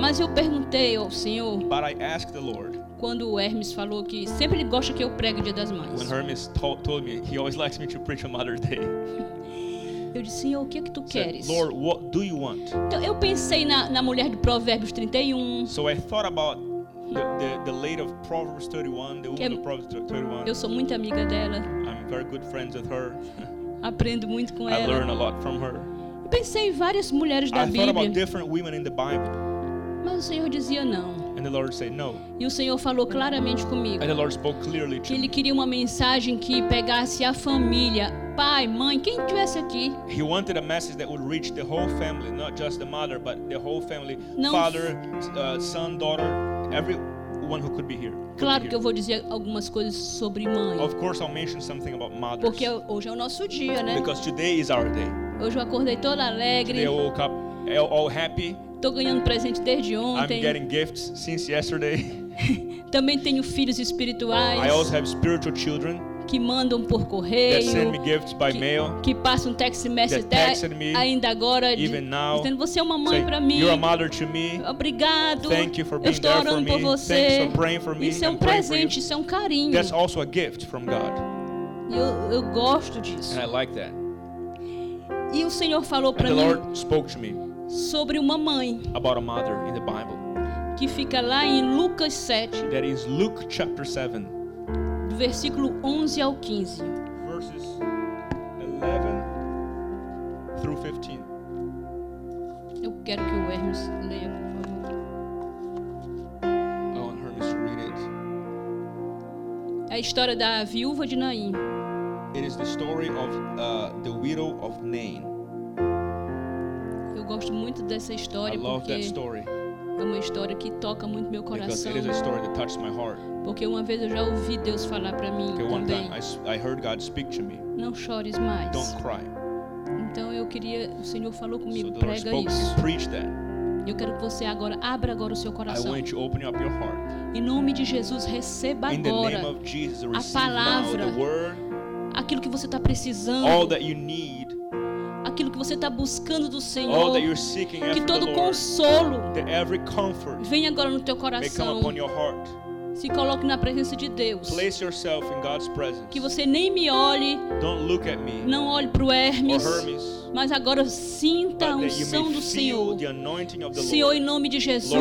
Mas eu perguntei ao Senhor, But I asked the Lord quando o Hermes falou que sempre ele gosta que eu pregue o Dia das Mães. when Hermes to- told me he always likes me to preach on Mother's Day. Eu disse, Senhor, o que é que tu queres? Lord, what do you want? Então eu pensei na, na mulher de Provérbios 31. So I thought about the, the, the lady of Proverbs 31, the woman of Proverbs 31. Eu sou muito amiga dela, I'm very good friends with her. aprendo muito com I learn ela. a lot from her. Pensei em várias mulheres da I thought about Bíblia, different women in the Bible, mas o Senhor dizia não. and the Lord said no. E o Senhor falou claramente comigo And the Lord spoke clearly que to ele me. queria uma mensagem que pegasse a família, pai, mãe, quem estivesse aqui. He wanted a message that would reach the whole family, not just the mother, but the whole family Não- father, uh, son, daughter, everyone who could be here. could be Claro que here. eu vou dizer algumas coisas sobre mãe, Of course, I'll mention something about mothers. porque hoje é o nosso dia, né? Because today is our day. Hoje eu acordei toda alegre, Today I woke up all happy. tô ganhando presente desde I'm ontem. getting gifts since yesterday. Também tenho filhos I espirituais also have spiritual children que mandam por that correio, send me gifts by que, mail. que passam text message that até me, ainda agora de- even now, dizendo você é uma mãe para mim. You're a mother to me. Obrigado. Thank you for Eu being estou there for orando por me. você. Thanks for praying for me. Isso é um I'm presente, isso é um carinho. That's also a gift from God, Eu, eu gosto disso. and I like that. E o Senhor falou para mim Lord spoke to me sobre uma mãe about a mother in the Bible. que fica lá em Lucas 7, That is Luke chapter 7, do versículo 11 ao 15. verses 11 through 15. Eu quero que o Hermes leia, por favor. I want Hermes to read it. É a história da viúva de Naim. It is the story of uh, the widow of Nain. Eu gosto muito dessa I história love that porque story é uma história que toca muito meu because coração. it is a story that touched my heart. Porque uma vez eu já ouvi Deus falar para mim Okay, one também. time I, s- I heard God speak to me, Não chores mais. don't cry. Então eu queria, o Senhor falou So comigo, the Lord prega spoke to isso. me, preach that. Eu quero que você agora abra agora o seu I coração. want you to open up your heart. Em nome de Jesus, receba In the name agora of Jesus, receive now palavra. the word, aquilo que você está precisando, all that you need, aquilo que você está buscando do Senhor. Que todo consolo venha agora no teu coração. Se coloque na presença de Deus. Place yourself in God's presence. Que você nem me olhe, Don't look at me não olhe para o or Hermes, Hermes, mas agora sinta a unção do Senhor. Senhor, em nome de Jesus,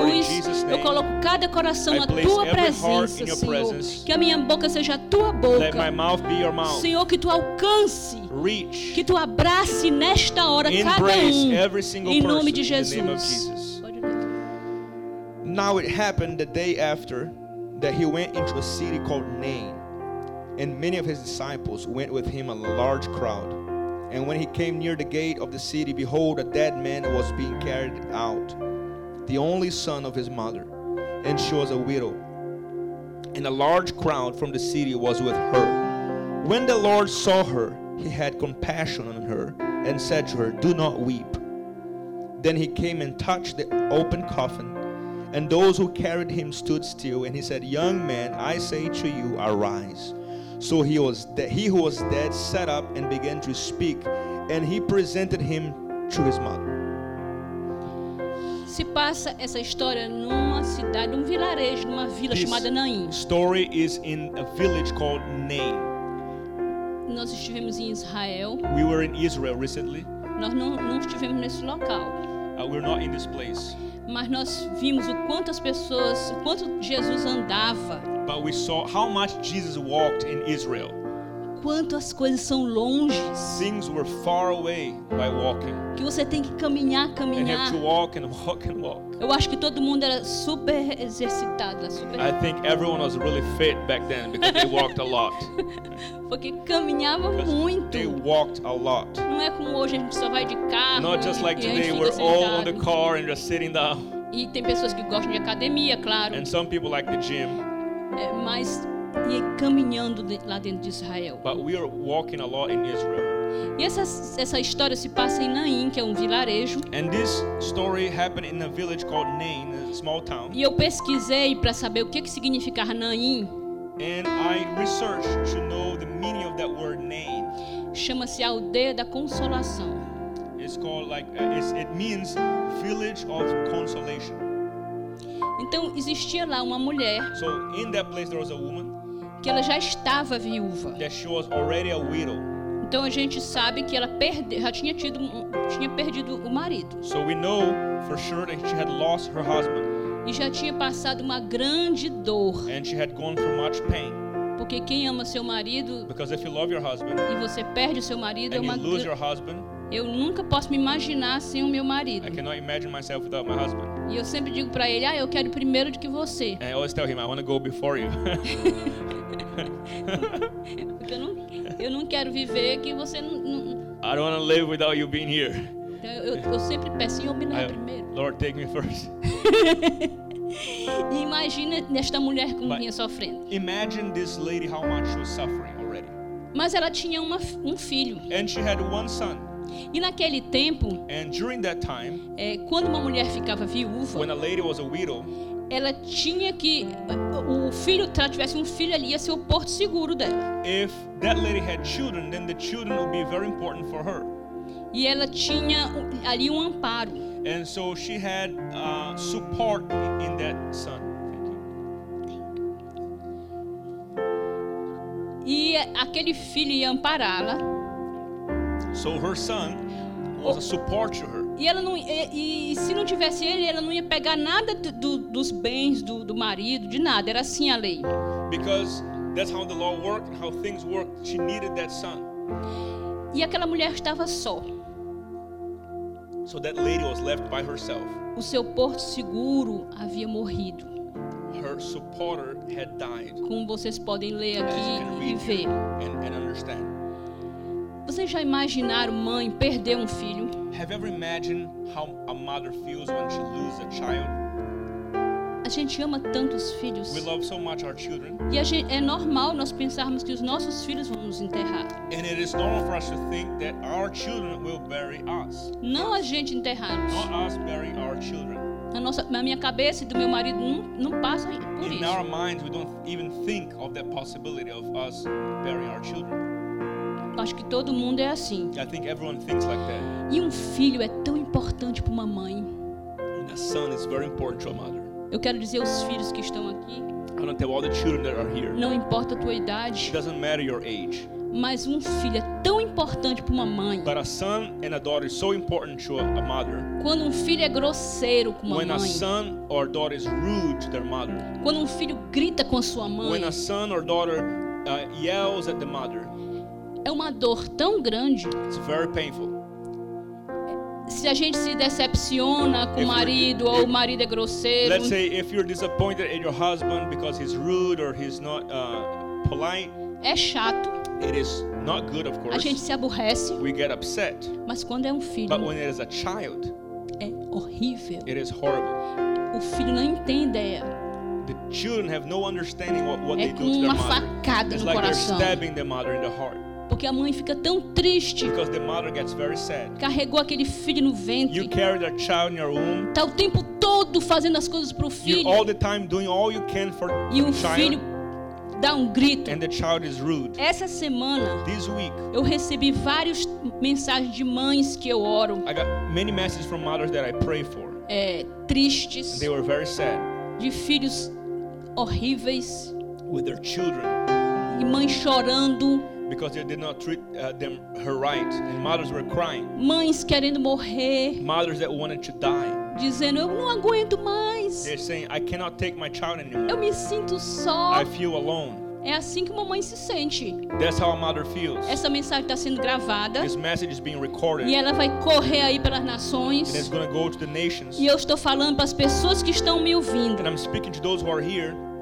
eu coloco cada coração na tua presença, Senhor. presence. Que a minha boca seja a tua boca. Senhor, que tu alcance, Reach, que tu abrace nesta hora cada um. Em nome de Jesus. Now it happened the day after that he went into a city called Nain, and many of his disciples went with him, a large crowd. And when he came near the gate of the city, behold, a dead man was being carried out, the only son of his mother, and she was a widow. And a large crowd from the city was with her. When the Lord saw her, he had compassion on her, and said to her, Do not weep. Then he came and touched the open coffin. And those who carried him stood still, and he said, Young man, I say to you, arise. So he was de- he who was dead sat up and began to speak, and he presented him to his mother. Se passa essa história numa cidade, num vilarejo, numa vila This chamada Naim. story is in a village called Nain. Nós estivemos em Israel, We were in Israel recently. nós não, não estivemos nesse local, Uh, we're not in this place, mas nós vimos o quanto as pessoas, o quanto Jesus andava, but we saw how much Jesus walked in Israel. Quanto as coisas são longes, Things were far away by walking, que você tem que caminhar, and caminhar. have to walk and walk and walk. Eu acho que todo mundo era super exercitado, super, I think everyone was really fit back then because they walked a lot. porque caminhava Because muito. they walked a lot. Não é como hoje a gente só vai de carro Not just like today, we're all on the car and just sitting down. E tem pessoas que gostam de academia, claro, And some people like the gym, é, mas e caminhando de- lá dentro de Israel. but we are walking a lot in Israel. E essa, essa história se passa em Naim, que é um vilarejo. And this story happened in a village called Nain, a small town. E eu pesquisei para saber o que, que significava Naim. And I researched to know the meaning of that word Nain. Chama-se Aldeia da Consolação. It is called like uh, it's, it means village of consolation. Então existia lá uma mulher So in that place there was a woman que ela já estava viúva. Então a gente sabe que ela perde, já tinha tido, tinha perdido o marido So we know for sure that she had lost her husband e já tinha passado uma grande dor, and she had gone through much pain. Porque quem ama seu marido Because if you love your husband e você perde o seu marido é and you uma husband, eu nunca posso me imaginar sem o meu marido. I cannot imagine myself without my husband. E eu sempre digo pra ele: "Ah, eu quero ir primeiro do que você", And I always tell him, I want to go before you. porque eu não, eu não quero viver que você não, não I don't want to live without you being here. então eu, eu sempre peço, Senhor, me primeiro. Lord, take me first. E imagina nesta mulher como But- vinha sofrendo. Imagine this lady how much she was suffering already. Mas ela tinha uma, um filho. And she had one son. E naquele tempo, And during that time, é, quando uma mulher ficava viúva, when a lady was a widow, ela tinha que. O filho, se ela tivesse um filho ali, ia ser o porto seguro dela. if that lady had children, then the children would be very important for her. E ela tinha ali um amparo. And so she had uh, support in that son. Thank you. E aquele filho ia ampará-la. So her son was a support to her. E ela não e, e se não tivesse ele, ela não ia pegar nada do- do- dos bens do, do marido, de nada. Era assim a lei. Because that's how the law worked and how things worked. She needed that son. E aquela mulher estava só. So that lady was left by herself. O seu porto seguro havia morrido. Her supporter had died. Como vocês podem ler aqui e ver. and, and understand. Vocês já imaginaram mãe perder um filho? Have you ever imagined how a mother feels when she loses a child? A gente ama tanto os filhos. We love so much our children. E gente, é normal nós pensarmos que os nossos filhos vão nos enterrar. And it is normal for us to think that our children will bury us. Não a gente enterrá-los. Not us burying our children. Na, nossa, na minha cabeça e do meu marido não, não passa por In isso. our minds, we don't even think of that possibility of us burying our children. Acho que todo mundo é assim. I think everyone thinks like that. E um filho é tão importante para uma mãe. And a son is very important to a mother. Eu quero dizer aos filhos que estão aqui, I want to tell all the children that are here. não importa a tua It idade, doesn't matter your age. mas um filho é tão importante para uma mãe. But a son and a daughter is so important to a, a mother. Quando um filho é grosseiro com uma When a mãe, son or daughter is rude to their mother. quando um filho grita com a sua mãe, When a son or daughter uh, yells at the mother. é uma dor tão grande. It's very painful. Se a gente se decepciona com o marido ou o marido é grosseiro, Let's say if you're disappointed at your husband because he's rude or he's not uh, polite, é chato, it is not good, of a course. gente se aborrece, We get upset. mas quando é um filho, But when it is a child, é horrível. it is horrible. O filho não tem ideia. The children have no understanding what, what É they do como to their uma mother. facada It's no like they're coração. stabbing the mother in the heart. Porque a mãe fica tão triste, Because the mother gets very sad. carregou aquele filho no ventre, You carry that child in your womb. tá o tempo todo fazendo as coisas pro You filho all the time doing all you can for e o filho dá um grito. And the child is rude. Essa semana week, eu recebi várias mensagens de mães que eu oro, I got many messages from mothers that I pray for. é, tristes, They were very sad de filhos horríveis with their children e mães chorando, because they did not treat uh, them her right. And mothers were crying. mães querendo morrer, Mothers that wanted to die. dizendo eu não aguento mais, They're saying, I cannot take my child eu anymore. me sinto só. I feel alone. É assim que uma mãe se sente. That's how a mother feels. Essa mensagem está sendo gravada This message is being recorded e ela vai correr aí pelas and it's nações. going to go to the nations. E eu estou falando para as pessoas que estão me ouvindo.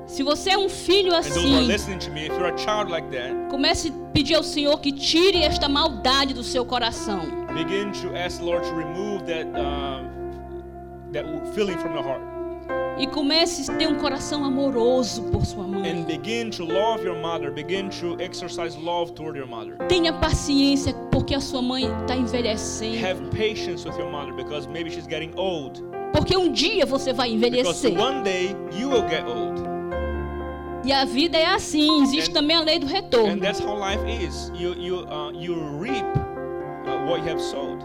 Se você é um filho assim, me. If you're a child like that, comece a pedir ao Senhor que tire esta maldade do seu coração. begin to ask the Lord to remove that uh, that feeling from your heart E comece a ter um coração amoroso por sua mãe. and begin to love your mother. Begin to exercise love toward your mother. Tenha paciência porque a sua mãe está envelhecendo. Have patience with your mother because maybe she's getting old. Porque um dia você vai Because envelhecer. one day you will get old. E a vida é assim. Existe And- também a lei do And retorno. that's how life is. You you uh, you reap uh, what you have sowed.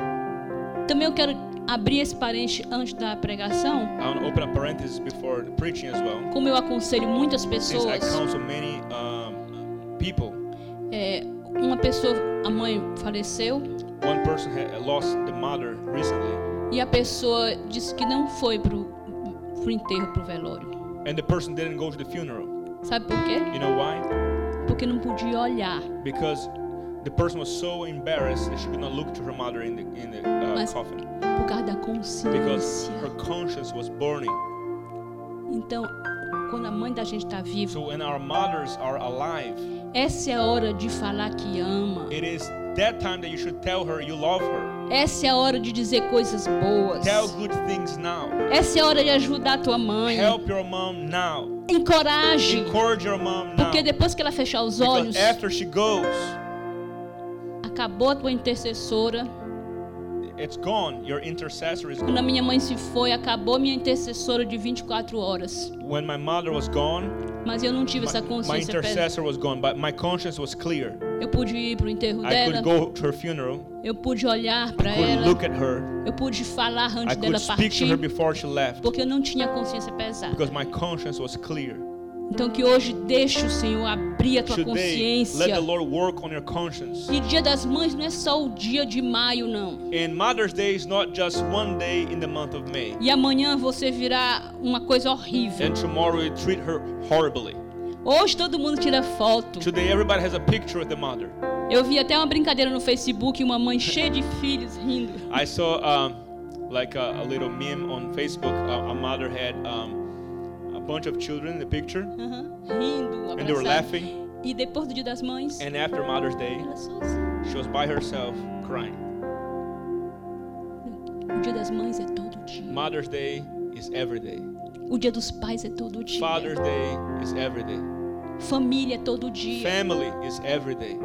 Também eu quero abrir esse parente antes da pregação. Open a parenthesis before preaching as well. Como eu aconselho muitas Since I pessoas, counsel many um, people, é, uma pessoa, a mãe faleceu one person had lost the mother recently, e a pessoa disse que não foi pro, pro enterro, pro velório. and the person didn't go to the funeral. Sabe por quê? You know why? Porque não podia olhar. Because the person was so embarrassed that she could not look to her mother in the in the uh, Mas- coffin Por causa da because consciência. her conscience was burning. Então, quando a mãe da gente está viva, So when our mothers are alive, essa é a hora de falar que ama. it is that time that you should tell her you love her. Essa é a hora de dizer coisas boas. Tell good things now. Essa é a hora de ajudar a tua mãe. Help your mom now. Encoraje. Encourage your mom now. Porque depois que ela fechar os olhos, after she goes, acabou a tua intercessora. it's gone. Your intercessor is Quando a gone. minha mãe se foi, acabou minha intercessora de 24 horas. When my mother was gone, Mas eu não tive my, essa my consciência. pes- intercessor was gone, but my conscience was clear. Eu pude ir pro enterro I dela. could go to her funeral. Eu pude olhar para ela. look at her. Eu pude falar I antes could dela speak to her partir. before she left Porque eu não tinha consciência pesada. because my conscience was clear. Então que hoje deixe o Senhor abrir a tua Today, consciência. let the Lord work on your conscience. E Dia das Mães não é só o dia de maio, não. And Mother's Day is not just one day in the month of May. E amanhã você virá uma coisa horrível. And tomorrow you treat her horribly. Hoje todo mundo tira foto. Today everybody has a picture of the mother. Eu vi até uma brincadeira no Facebook, uma mãe cheia de filhos rindo. I saw um, like a, a little meme on Facebook. A, a mother had um, a bunch of children in the picture, Aham, rindo, and they were abraçado. laughing. E depois do Dia das Mães, And after Mother's Day, sozinha. she was by herself crying. O Dia das Mães é todo dia. Mother's Day is every day. O Dia dos Pais é todo dia. Father's Day is every day. Família é todo dia. Family is every day.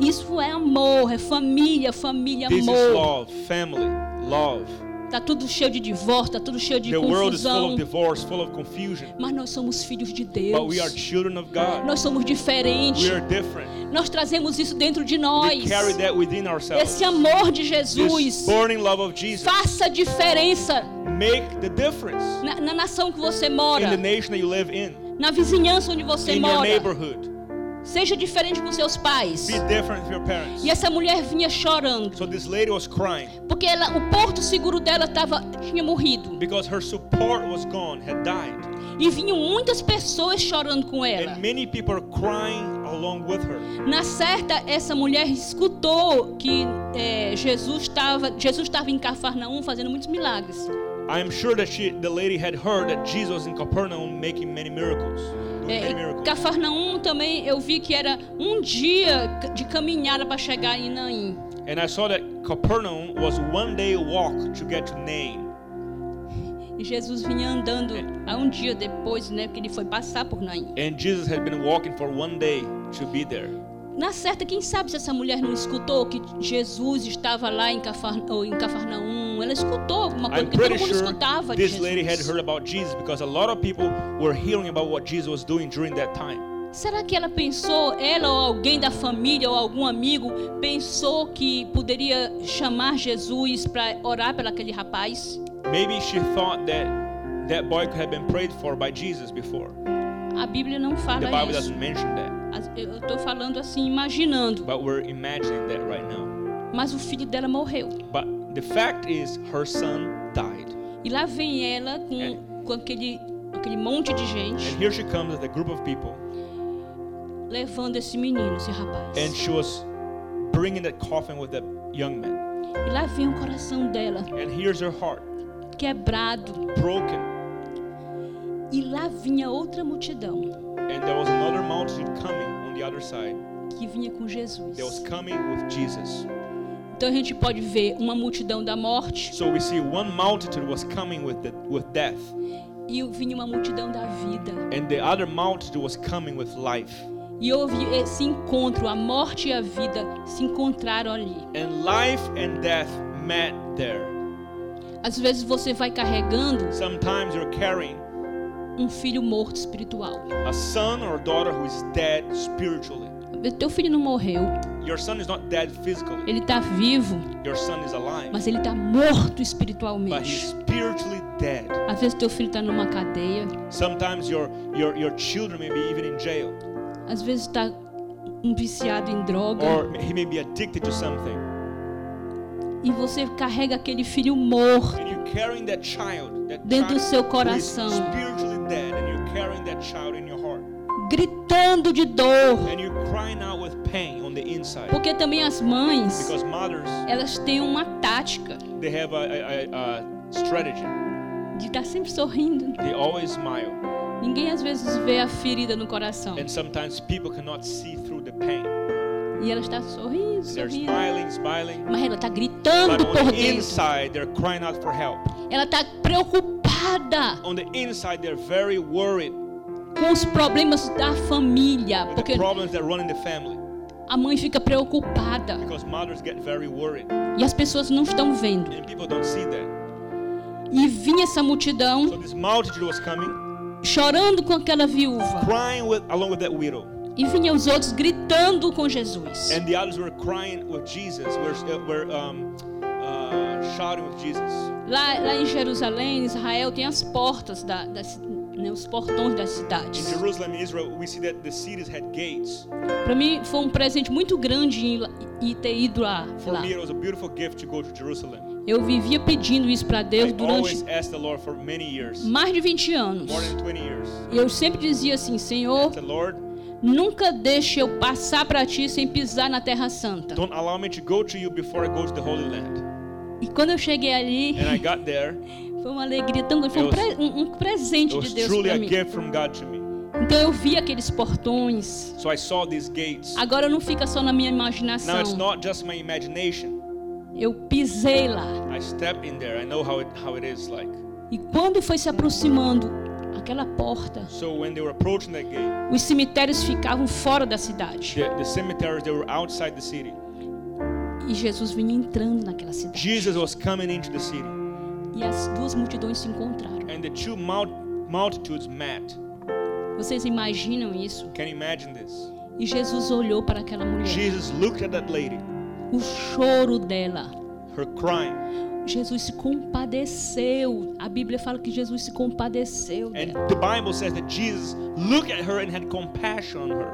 Isso é amor, é família, família, This is amor. love, family, love. Tá tudo cheio de divórcio, tá tudo cheio de The is confusão. of divorce, full of confusion. Mas nós somos filhos de But Deus. we are children of God. Nós somos diferentes. We are different. Nós trazemos isso dentro de We nós. carry that within ourselves. Esse amor de Jesus. burning love of Jesus. Faça diferença Make the difference na, na nação que você in mora, the nation that you live in, na vizinhança onde você in mora. Seja diferente com seus pais. E essa mulher vinha chorando, So this lady was crying porque ela, o porto seguro dela tava, tinha morrido. because her support was gone, had died. E vinham muitas pessoas chorando com ela. And many people are crying along with her. Na certa, essa mulher escutou que é, Jesus estava Jesus estava em Cafarnaum fazendo muitos milagres. I am sure that she, the lady had heard that Jesus in Capernaum making many miracles, É. Cafarnaum também eu vi que era um dia de caminhada para chegar em Naim. And I saw that Capernaum was one day walk to get to Nain. E Jesus vinha andando um dia depois, né, que ele foi passar por Naim. And Jesus had been walking for one day to be there. Na certa, quem sabe se essa mulher não escutou que Jesus estava lá em, Cafar, ou em Cafarnaum? Ela escutou alguma coisa, I'm porque todo mundo sure escutava de Jesus. Será que ela pensou, ela ou alguém da família ou algum amigo pensou que poderia chamar Jesus para orar pelo aquele rapaz? Maybe she thought that that boy could have been prayed for by Jesus before. A Bíblia não The fala Bible isso. doesn't mention that, Eu estou falando assim, imaginando. but we're imagining that right now. Mas o filho dela morreu. But the fact is, her son died. E lá vem ela com, com aquele, aquele monte de gente And here she comes with a group of people, levando esse menino, esse rapaz. and she was bringing that coffin with that young man. E lá vem o coração dela, And here's her heart, quebrado. broken. E lá vinha outra multidão And there was another multitude coming on the other side que vinha com Jesus. that was coming with Jesus. Então a gente pode ver uma multidão da morte So we see one multitude was coming with the, with death, e vinha uma multidão da vida. and the other multitude was coming with life. E houve esse encontro, a morte e a vida se encontraram ali. And life and death met there. Às vezes você vai carregando Sometimes you're carrying um filho morto espiritual. a son or daughter who is dead spiritually. Teu filho não morreu, your son is not dead physically. Ele está vivo, Your son is alive, mas ele está morto but espiritualmente. he's spiritually dead. Às vezes teu filho está numa cadeia, Sometimes your your your children may be even in jail, às vezes está um viciado em droga or he may be addicted to something, e você carrega aquele filho morto and you're carrying that child, that Dentro do child seu who is coração. spiritually gritando de dor. and you're crying out with pain on the inside. Porque também as mães, elas têm uma tática they have a, a, a, a strategy. de estar sempre sorrindo. They always smile, Ninguém às vezes vê a ferida no coração. and sometimes people cannot see through the pain. E ela está sorrindo, sorrindo. smiling, smiling, Mas ela está gritando but on por the dentro. inside, they're crying out for help. Ela está preocupada On the inside, they're very worried com os problemas da família. Porque a mãe fica preocupada. Because mothers get very worried, E as pessoas não estão vendo. and people don't see that. E vinha essa multidão So this multitude was coming, chorando com aquela viúva. crying with along with that widow, E vinha os outros gritando com Jesus. and the others were crying with Jesus. Were were um, uh, shouting with Jesus. Lá, lá em Jerusalém, Israel, tem as portas, da, das, né, os portões das In cidades. Jerusalem, Israel, we see that the cities had gates. Para mim, foi um presente muito grande ir ter ido lá. For lá. me, it was a beautiful gift to go to Jerusalem. Eu vivia pedindo isso para Deus I durante always asked the Lord for many years, mais de 20 anos. more than 20 years. E eu sempre dizia assim: Senhor, nunca deixe eu passar para ti sem pisar na Terra Santa. don't allow me to go to you before I go to the Holy Land. E quando eu cheguei ali, And I got there. foi uma alegria tão grande, foi um, pre- um- um presente de Deus para mim. gift from God to me. Então eu vi aqueles portões. So I saw these gates. Agora não fica só na minha Now it's imaginação. not just my imagination. Eu pisei lá. I stepped in there. I know how it how it is like. E quando foi se aproximando aquela porta, So when they were approaching that gate, os cemitérios ficavam fora da cidade. the, the cemeteries they were outside the city. E Jesus vinha entrando naquela cidade. Jesus was coming into the city, E as duas multidões se encontraram. and the two mul- multitudes met. Vocês imaginam isso? Can you imagine this? E Jesus olhou para aquela mulher. Jesus looked at that lady, O choro dela. her crying, Jesus se compadeceu. A Bíblia fala que Jesus se compadeceu and dela. the Bible says that Jesus looked at her and had compassion on her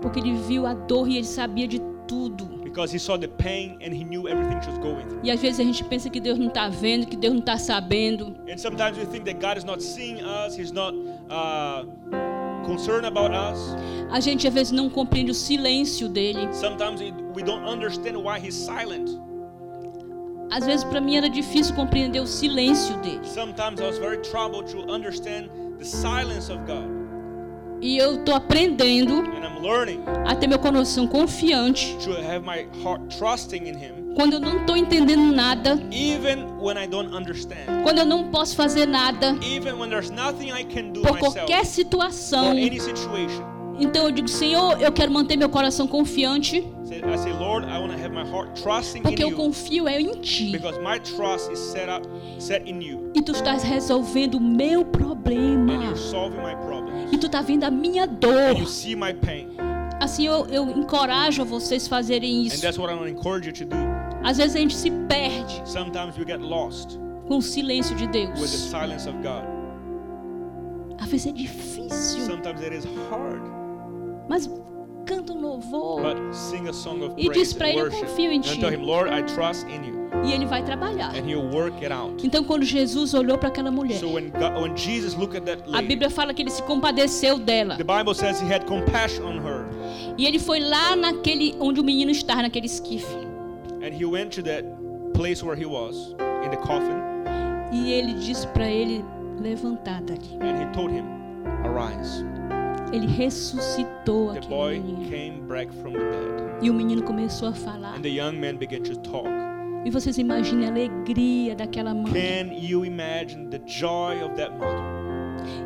Porque ele viu a dor e ele sabia de tudo. Because he saw the pain and he knew everything she was going through. E às vezes a gente pensa que Deus não está vendo, que Deus não está sabendo. And sometimes we think that God is not seeing us, He's not uh, concerned about us. A gente às vezes não compreende o silêncio dele. Sometimes we, we don't understand why He's silent. Às vezes para mim era difícil compreender o silêncio dele. Sometimes I was very troubled to understand the silence of God. E eu estou aprendendo a ter meu coração confiante quando eu não estou entendendo nada, quando eu não posso fazer nada. Por qualquer situação. Então eu digo, Senhor, eu quero manter meu coração confiante, Say- I say, Lord, I want to have my heart trusting in porque eu you confio é em Ti. because my trust is set up, set in you, E Tu estás resolvendo o meu and problema. E Tu está vendo a minha dor. Assim eu, eu encorajo a vocês fazerem And isso. that's what I want to encourage you to do. Às vezes a gente se perde Sometimes we get lost com o silêncio de with the Deus. silence of God. Às vezes é difícil, Sometimes it is hard, mas canta um louvor but sing a song of E diz and ele, "Eu confio em ti." tell Him, Lord, I trust in you, e ele vai trabalhar. and He'll work it out. Então quando Jesus olhou para aquela mulher, So when God, when that a lady, Bíblia fala que ele se compadeceu dela. the Bible says He had compassion on her, E ele foi lá naquele onde o menino estava, naquele esquife. and He went to that place where he was in the coffin, E ele disse para ele levantar dali. and He told him, "Arise." Ele ressuscitou The aquele menino. came back from the dead, E o menino começou a falar. and the young man began to talk. E vocês imaginem a alegria daquela mãe. Can you imagine the joy of that mother?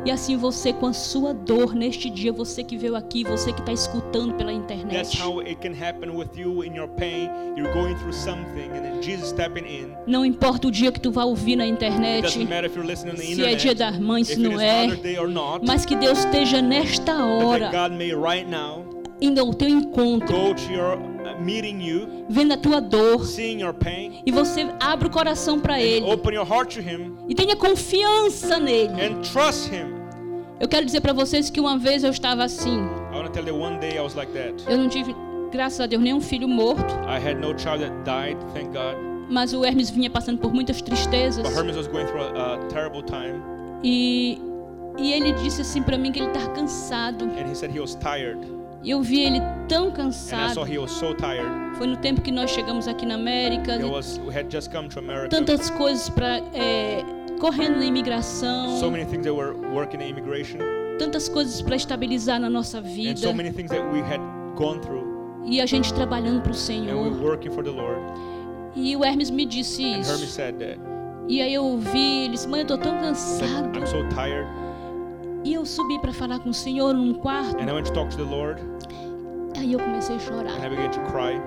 E assim você com a sua dor neste dia, você que veio aqui, você que está escutando pela That's internet. how it can happen with you in your pain. You're going through something, and then Jesus stepping in. Não importa o dia que tu vai ouvir na internet, se é dia das mães, se não é. Not, Mas que Deus esteja nesta but hora that God may right now indo ao teu encontro, go to your uh, meeting you, vendo a tua dor, seeing your pain, e você abre o coração para Ele open your heart to Him, e tenha confiança nele. and trust Him. Eu quero dizer para vocês que uma vez eu estava assim. I want to tell you one day I was like that. Eu não tive, graças a Deus, nenhum filho morto, I had no child that died, thank God. mas o Hermes vinha passando por muitas tristezas But Hermes was going through a, a terrible time, e e ele disse assim para mim que ele estava cansado. and he said he was tired. E eu vi ele tão cansado. saw he was so tired. Foi no tempo que nós chegamos aqui na América, was tantas coisas para correndo na imigração, So tantas coisas para estabilizar na nossa and vida so many things that we had gone through, e a gente trabalhando para o and we Senhor. were working for the Lord. E o Hermes me disse isso. E aí eu ouvi, ele disse: "Mãe, eu tô tão cansado". I'm so tired, E eu subi para falar com o Senhor num quarto. and I went to talk to the Lord, Aí eu comecei a and I chorar. began to cry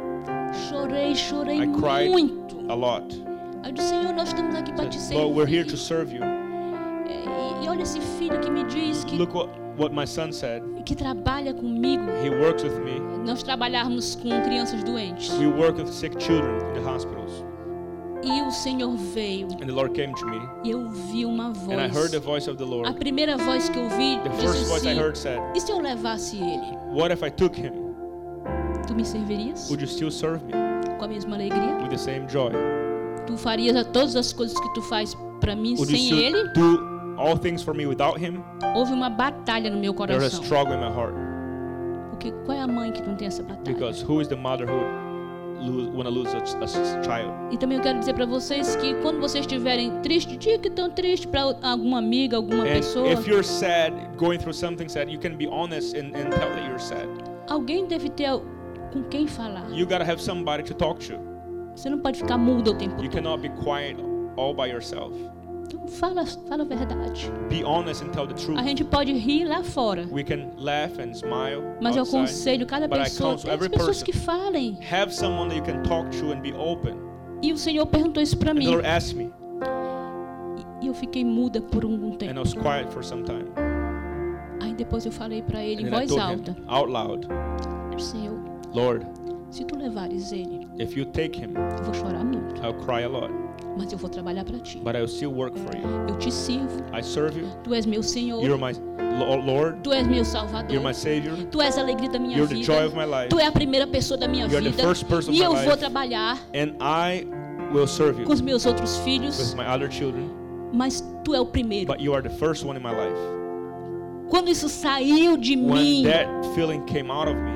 Chorei, chorei I cried muito. a lot. Aí disse: "Senhor, nós estamos aqui para te Lord, we're here to servir". serve you. E, e olha esse filho que me diz que Look what, what my son said. que trabalha comigo. He works with me. Nós trabalhamos com crianças doentes. We work with sick children in the hospitals. E o Senhor veio And the Lord came to me, e eu vi uma voz. and I heard the voice of the A Lord. primeira voz que eu vi The disse assim: said, E se eu levasse ele? What if I took him? Tu me servirias Would you still serve me com a mesma alegria? with the same joy? Tu farias todas as coisas que tu faz para mim Would sem ele? do all things for me without him? Houve uma batalha no meu There's a coração. struggle in my heart Porque qual é a mãe que não tem essa batalha? because who is the mother who E também eu quero dizer para vocês que quando vocês estiverem tristes, diga que estão tristes para alguma amiga, alguma And pessoa. if you're sad, going through something sad, you can be honest and, and tell that you're sad. Alguém deve ter com quem falar. You gotta have somebody to talk to. Você não pode ficar mudo o tempo You todo. cannot be quiet all by yourself. Fala, fala a verdade. Be honest and tell the truth. A gente pode rir lá fora, We can laugh and smile mas eu aconselho cada pessoa, as pessoas que falem. Have someone that you can talk to and be open. E o Senhor perguntou isso para And the mim. Lord asked me, E eu fiquei muda por algum and I tempo. was quiet for some time. Aí depois eu falei para ele And em voz alta: him out loud, Senhor, Lord, se tu levares ele, if you take him, eu vou chorar muito, I'll cry a lot, mas eu vou trabalhar para ti. but I'll still work for you. Eu te sirvo, I serve you. tu és meu Senhor, You're my Lo- Lord. tu és meu You're Salvador, my Savior. tu és a alegria da minha You're the vida. joy of my life. Tu é a primeira pessoa da minha You're the vida. first person E eu vou trabalhar And I will serve com os you meus outros with filhos, my other children, mas tu é o primeiro. but you are the first one in my life. Quando isso saiu de When mim, that feeling came out of me,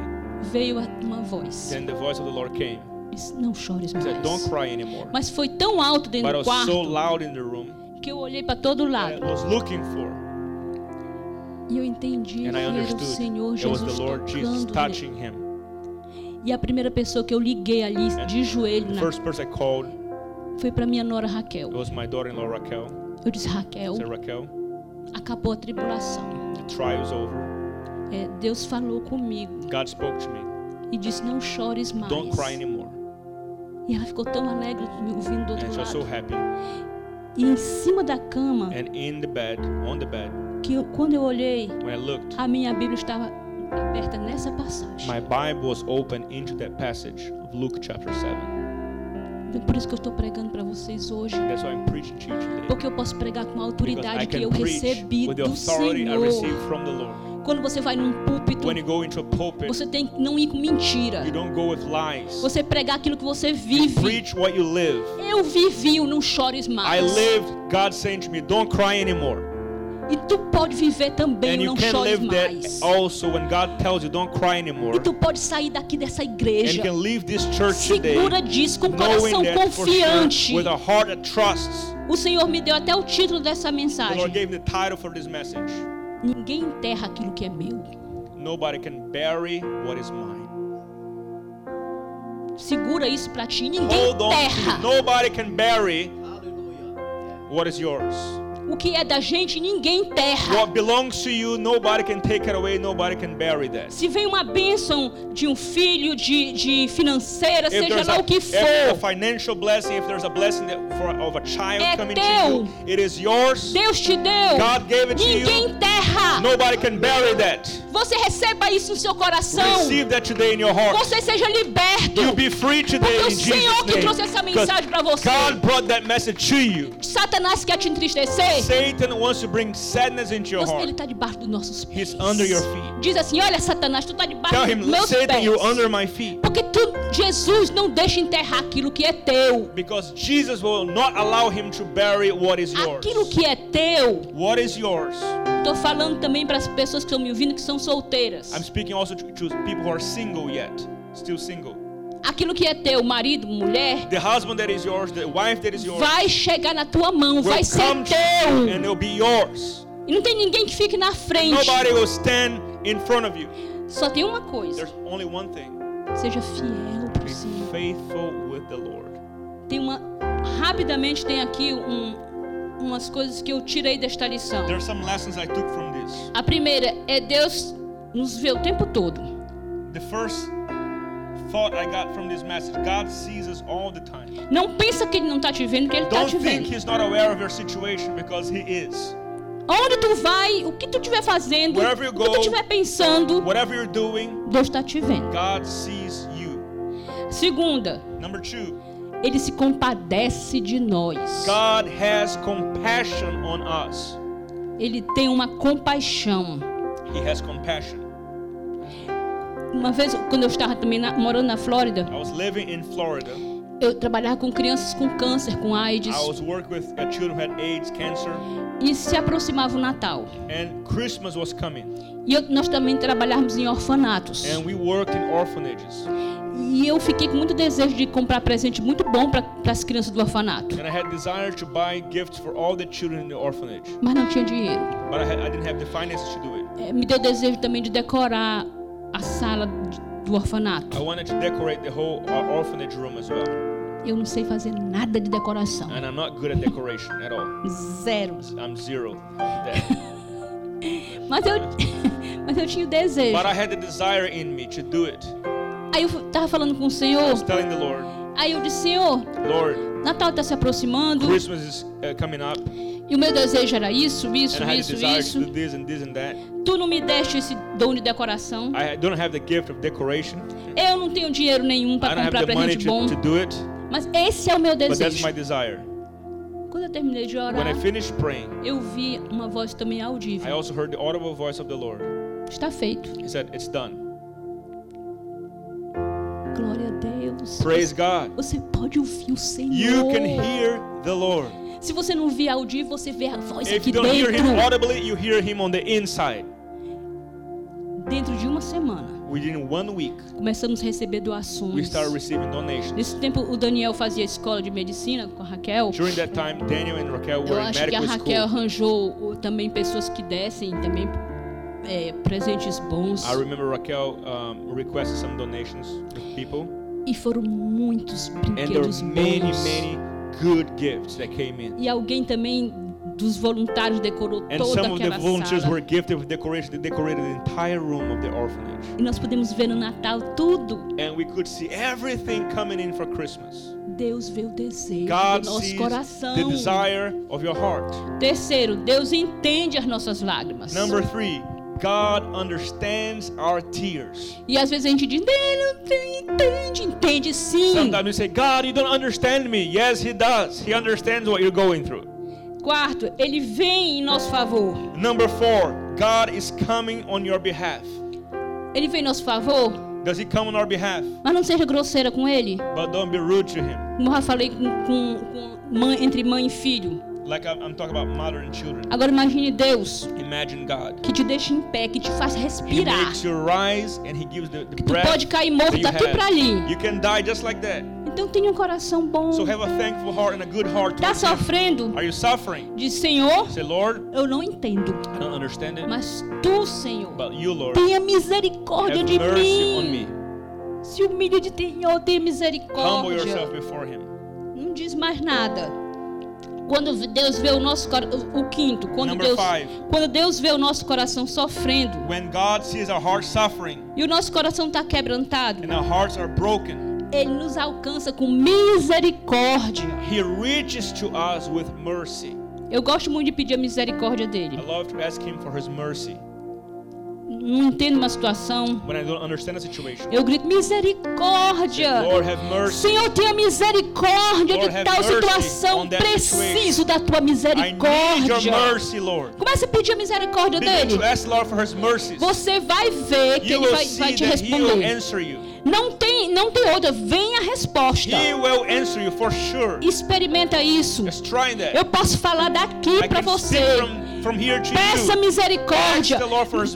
veio uma voz. then the voice of the Lord came. Não chores He said, Don't mais. cry anymore. Mas foi tão alto dentro But do so quarto loud in the room que eu olhei para todo lado was looking for. e eu entendi que And era o Senhor Jesus the Lord Jesus tocando him. E a primeira pessoa que eu liguei ali And de joelho The na, first person I called foi para minha nora Raquel. it was my daughter-in-law Raquel. Eu disse Raquel, said, Raquel, acabou a tribulação. the trial's over. É, Deus falou comigo God spoke to me. e disse não chores mais. E ela ficou tão alegre me ouvindo do And outro she was so lado. happy. E em cima da cama, And in the bed, on the bed, que eu- quando eu olhei, looked, a minha Bíblia estava aberta nessa passagem. my Bible was open into that passage of Luke chapter 7. Então, Por isso que eu estou pregando para vocês hoje. Porque eu posso pregar com a autoridade que eu recebi do Senhor. Quando você vai num púlpito, When you go into a pulpit, você tem que não ir com mentira. you don't go with lies. Você pregar aquilo que você You vive. preach what you live. Eu vivi o não chores I mais. lived God saying to me, don't cry anymore. E tu pode viver também não chores mais. that also when God tells you, don't cry anymore. E tu pode sair daqui dessa And you igreja can leave this church today segura disso com o coração confiante. sure, with a heart that trusts. O Senhor me deu até o título dessa mensagem. Ninguém enterra aquilo que é meu. Nobody can bury what is mine. Segura isso pra ti. Ninguém Hold on to enterra. Nobody can bury what is yours. O que é da gente, ninguém enterra. What belongs to you, nobody can take it away, nobody can bury that. Se vem uma bênção de um filho, de, de financeira, If seja lá a, o que if there's a for, financial blessing, if there's a blessing that for, of a child É coming teu. to you, it is yours. Deus te deu. God gave it to Ninguém you. enterra. Nobody can bury that. Você receba isso no seu coração. Receive that today in your heart. Você seja liberto. You be free today Porque o in Jesus' Senhor que name. trouxe essa mensagem para você. God brought that message to you. Satanás quer te entristecer. Satan wants to bring sadness into your Você- Ele heart. está debaixo dos nossos pés. He's under your feet. Diz assim: Olha, Satanás, tu está debaixo Tell dos him, meus Satan, pés. you're under my feet. Porque tu, Jesus não deixa enterrar aquilo que é teu. Because Jesus will not allow him to bury what is yours. Aquilo que é teu. What is yours? Estou falando também para as pessoas que estão me ouvindo que são solteiras. I'm speaking also to, to people who are single yet, still single. Aquilo que é teu, marido, mulher, The husband that is yours, the wife that is yours, vai chegar na tua mão, vai ser teu. and it'll be yours. E não tem ninguém que fique na frente. Nobody will stand in front of you. Só tem uma coisa: There's only one thing: seja fiel para be o Senhor. faithful with the Lord. Tem uma. Rapidamente tem aqui um, umas coisas que eu tirei desta lição. There are some lessons I took from this. A primeira é Deus nos vê o tempo todo. The first thought I got from this message: God sees us all the time. Não pensa que Ele não está te vendo, que Ele está Don't te think vendo. He's not aware of your situation because He is. Onde tu vai, o que tu estiver fazendo, Wherever you o que tu go, estiver pensando, Whatever you're doing, Deus está te vendo. God sees you. Segunda, Number two, Ele se compadece de nós. God has compassion on us. Ele tem uma compaixão. He has compassion. Uma vez, quando eu estava também na- morando na Flórida, I was living in Florida. eu trabalhava com crianças com câncer, com AIDS, I was working with children who had AIDS, cancer, e se aproximava o Natal. and Christmas was coming. E eu- nós também trabalhávamos em orfanatos. E eu fiquei com muito desejo de comprar presente muito bom para as crianças do orfanato. And I had desire to buy gifts for all the children in the orphanage. Mas não tinha dinheiro. Had. É, me deu desejo também de decorar a sala do orfanato. I wanted to decorate the whole uh, orphanage room as well. Eu não sei fazer nada de decoração. And I'm not good at decoration at all. Zero. I'm zero. Mas eu, mas eu tinha o desejo. But I had the desire in me to do it. Aí eu tava falando com o I Senhor. was telling the Lord, Aí eu disse, Senhor, Lord, Natal está se aproximando. Christmas is uh, coming up, E o meu desejo era isso, isso, and isso, isso. this and this and. Tu não me deste esse dom de decoração. I don't have the gift of decoration. Eu não tenho dinheiro nenhum para comprar presente bom. to, to do it, Mas esse é o meu but that's desejo. my desire. Quando eu terminei de When orar, I finished praying, eu vi uma voz também I audível. also heard the audible voice of the Lord. Está feito. He said, It's done. Deus. Praise God. Você pode ouvir o Senhor. You can hear the Lord. Se você não vê audível, você vê a voz If aqui you don't hear Him dentro. audibly, you hear Him on the inside. Dentro de uma semana, Within one week, começamos a receber we doações. started receiving donations. Nesse tempo, o Daniel fazia escola de medicina com a Raquel. During that time, Daniel and Raquel Eu were in acho que a Raquel school. arranjou também pessoas que dessem também é, presentes bons. I remember Raquel um, requested some donations people, E foram muitos brinquedos many, bons. many good gifts that came in. E alguém também dos voluntários decorou And toda some of the aquela volunteers sala. were gifted with decoration. They decorated the entire room of the orphanage. E nós podemos ver no Natal tudo. And we could see everything coming in for Christmas. Deus vê o desejo God do nosso coração. the desire of your heart. Terceiro, Deus entende as nossas lágrimas. Number three, God understands our tears. E às vezes a gente diz, "Ele não tem- entende, entende sim. Sometimes we say, God, you don't understand me. Yes, He does. He understands what you're going through. Quarto, Ele vem em nosso favor. Number four, God is coming on your behalf. Ele vem em nosso favor, Does He come on our behalf? mas não seja grosseira com Ele. But don't be rude to Him. Como eu falei com, com- com mãe, entre mãe e filho. Like I'm, talking about mother and children. Agora imagine Deus Imagine God. que te deixa em pé, que te faz He respirar. makes you rise and He gives the, the Tu breath pode cair morto daqui pra ali. You can die just like that. Então tenha um coração bom. So have a thankful heart and a good heart. Tá sofrendo? Are you suffering? Diz, Senhor, Say, Lord, eu não entendo. I don't understand it, Mas tu, Senhor, but you, Lord, tenha misericórdia have de mercy on mim. me. Se humilha de Senhor, tenha Humble misericórdia. yourself before Him. Não diz mais nada. Quando Deus vê o nosso o quinto, quando Number Deus, five. quando Deus vê o nosso coração sofrendo When God sees our hearts suffering e o nosso coração está quebrantado, and our hearts are broken, Ele nos alcança com misericórdia. He reaches to us with mercy. Eu gosto muito de pedir a misericórdia I dele. love to ask Him for His mercy. Não entendo uma situação, eu grito misericórdia. Senhor, tenha misericórdia Lord, de tal situação. Preciso da tua misericórdia. mercy. Comece a pedir a misericórdia Begin dele. Você vai ver que You ele vai, vai te responder. Não tem, não tem outra. Vem a resposta. Sure. Experimenta isso. Eu posso falar daqui para você. Peça misericórdia.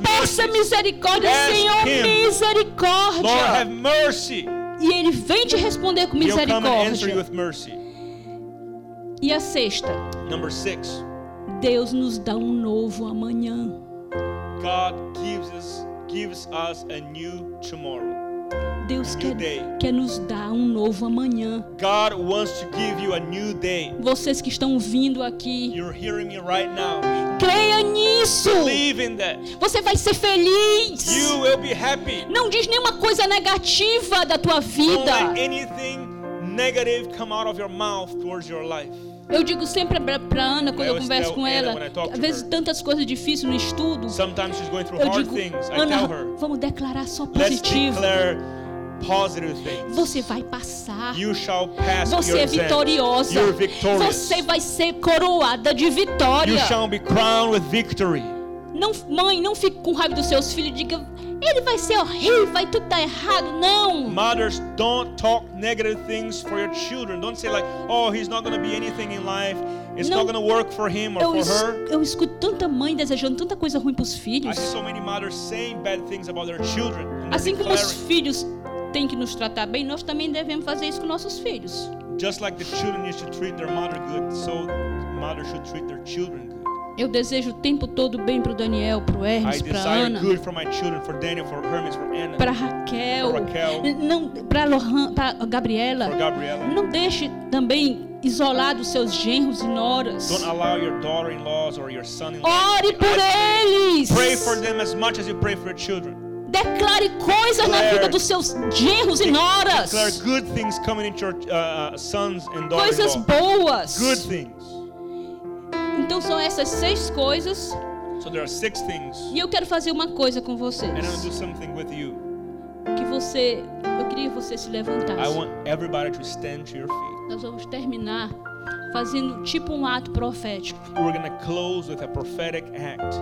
Peça misericórdia, Senhor, misericórdia. Lord, have mercy. E Ele vem te responder com misericórdia. E a sexta, Number six, Deus nos dá um novo amanhã. God gives us gives us a new tomorrow. Deus quer, quer nos dar um novo amanhã. God wants to give you a new day. Vocês que estão vindo aqui, You're hearing me right now. creia nisso. Believe in that. Você vai ser feliz. You will be happy. Não diz nenhuma coisa negativa da tua Don't vida. let anything negative come out of your mouth towards your life. Eu digo sempre pra Ana quando eu converso com ela, às vezes tantas coisas difíceis no estudo, Sometimes she's going through eu digo, Ana, vamos declarar só positivo. Você vai passar. You shall pass Você é vitoriosa. Você vai ser coroada de vitória. You shall be crowned with victory. Não, mãe, não fique com raiva dos seus filhos. Diga, ele vai ser horrível, vai tudo dar errado. Não. Mothers, don't talk negative things for your children. Don't say like, "Oh, he's not going to be anything in life. It's Não. not going to work for him or Eu, for her." eu escuto tanta mãe desejando tanta coisa ruim para os I filhos. see so many mothers saying bad things about their children. Assim como os filhos têm que nos tratar bem, nós também devemos fazer isso com nossos filhos. Just like the children used to treat their mother good, so mothers should treat their children good. Eu desejo o tempo todo bem pro Daniel, pro I Hermes, desire Ana, good for my children, for Daniel, for Hermes, for Anna, pra Raquel, Raquel. não, pra Lohan, pra Gabriela. for Gabriella. Não deixe também isolados seus genros e noras. Don't allow your daughter-in-laws or your son-in-law. Ore por eles. Pray for them as much as you pray for your children. Declare coisas na vida dos seus genros e noras. Declare good things coming into your uh, uh, sons and Coisas boas. Good things. Então são essas seis coisas. So there are six things. E eu quero fazer uma coisa com vocês. And I'm gonna do something with you. Que você, eu queria que você se levantasse. I want everybody to stand to your feet. Nós vamos terminar fazendo tipo um ato profético We're gonna close with a prophetic act.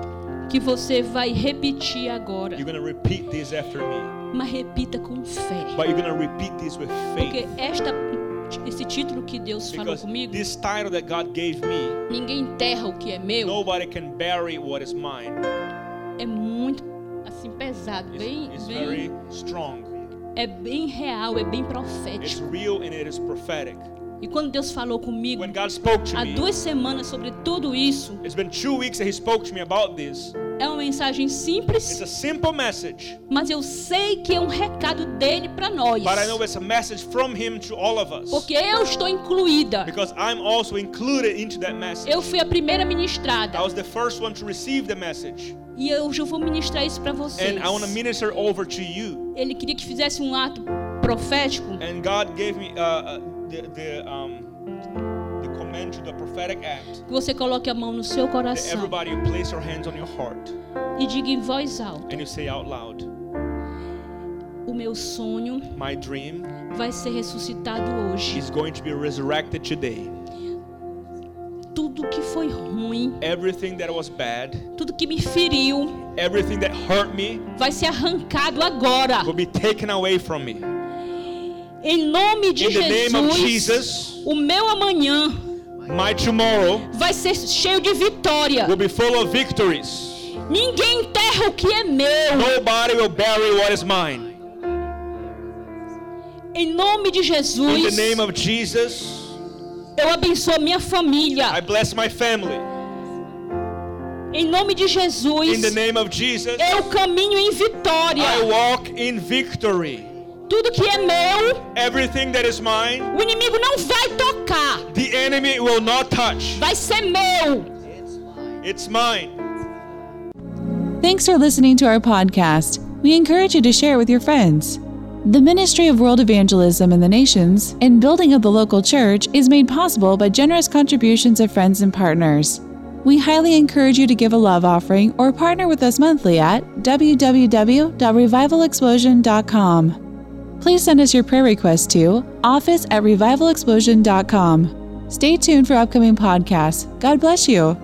Que você vai repetir agora, You're gonna repeat this after me, mas repita com fé. but you're gonna repeat this with Porque esta esse título que Deus falou Because comigo, this title that God gave me, ninguém enterra o que é meu, nobody can bury what is mine. é muito assim pesado, It's, bem, it's bem very strong. é bem real, é bem It's profético. real and it is prophetic. E quando Deus falou comigo há duas semanas sobre tudo isso, it's been two weeks that He spoke to me about this. é uma mensagem It's simples, a simple message, mas eu sei que é um recado dele para nós. but I know it's a message from Him to all of us. Porque eu estou incluída. Because I'm also included into that message. Eu fui a primeira ministrada. I was the first one to receive the message. E eu já vou ministrar isso para vocês. And I want to minister over to you. Ele queria que fizesse um ato profético. And God gave me uh, uh, the, the, um, the command to the prophetic act. Que você coloque a mão no seu coração everybody you place your hands on your heart e diga em voz alta: and you say out loud, O meu sonho My dream vai ser ressuscitado hoje. is going to be resurrected today. Tudo que foi ruim, Everything that was bad, tudo que me feriu, everything that hurt me vai ser arrancado agora. will be taken away from me. Em nome de In Jesus, Jesus, o meu amanhã vai ser cheio de vitória. will be full of victories. Ninguém enterra o que é meu. Nobody will bury what is mine. Em nome de In Jesus, the name of Jesus, eu abençoo a minha família. I bless my family. Em nome de Jesus, In Jesus, eu caminho em vitória. I walk in victory. Tudo que é meu, everything that is mine, o inimigo não vai tocar. the enemy will not touch. Vai ser meu. It's mine. Thanks for listening to our podcast. We encourage you to share it with your friends. The Ministry of World Evangelism in the Nations and building of the local church is made possible by generous contributions of friends and partners. We highly encourage you to give a love offering or partner with us monthly at www.revivalexplosion.com. Please send us your prayer requests to office at revivalexplosion.com. Stay tuned for upcoming podcasts. God bless you.